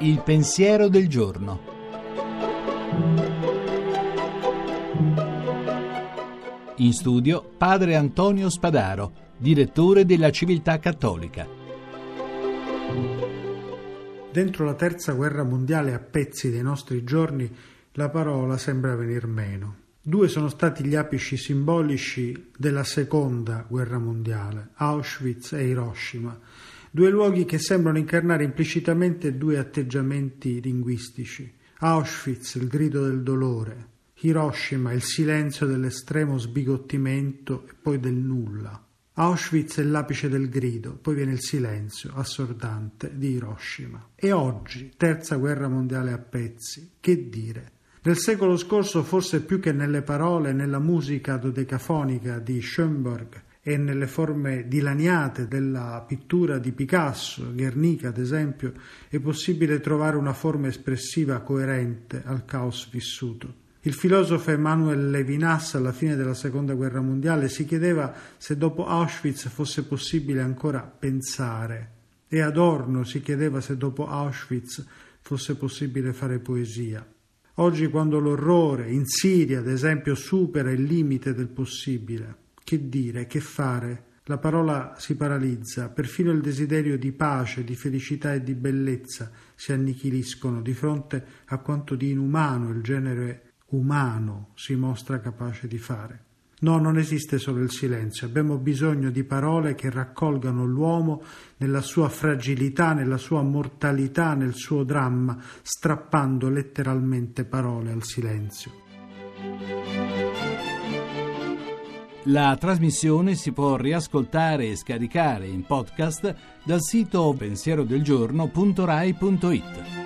Il pensiero del giorno. In studio padre Antonio Spadaro, direttore della Civiltà Cattolica. Dentro la terza guerra mondiale a pezzi dei nostri giorni la parola sembra venir meno. Due sono stati gli apici simbolici della seconda guerra mondiale, Auschwitz e Hiroshima, due luoghi che sembrano incarnare implicitamente due atteggiamenti linguistici. Auschwitz, il grido del dolore, Hiroshima, il silenzio dell'estremo sbigottimento e poi del nulla. Auschwitz è l'apice del grido, poi viene il silenzio assordante di Hiroshima. E oggi, terza guerra mondiale a pezzi, che dire? Nel secolo scorso, forse più che nelle parole nella musica dodecafonica di Schoenberg e nelle forme dilaniate della pittura di Picasso, Guernica ad esempio, è possibile trovare una forma espressiva coerente al caos vissuto. Il filosofo Emmanuel Levinas alla fine della seconda guerra mondiale si chiedeva se dopo Auschwitz fosse possibile ancora pensare e Adorno si chiedeva se dopo Auschwitz fosse possibile fare poesia. Oggi quando l'orrore in Siria, ad esempio, supera il limite del possibile, che dire, che fare? La parola si paralizza, perfino il desiderio di pace, di felicità e di bellezza si annichiliscono di fronte a quanto di inumano il genere umano si mostra capace di fare. No, non esiste solo il silenzio, abbiamo bisogno di parole che raccolgano l'uomo nella sua fragilità, nella sua mortalità, nel suo dramma, strappando letteralmente parole al silenzio. La trasmissione si può riascoltare e scaricare in podcast dal sito pensierodelgiorno.rai.it.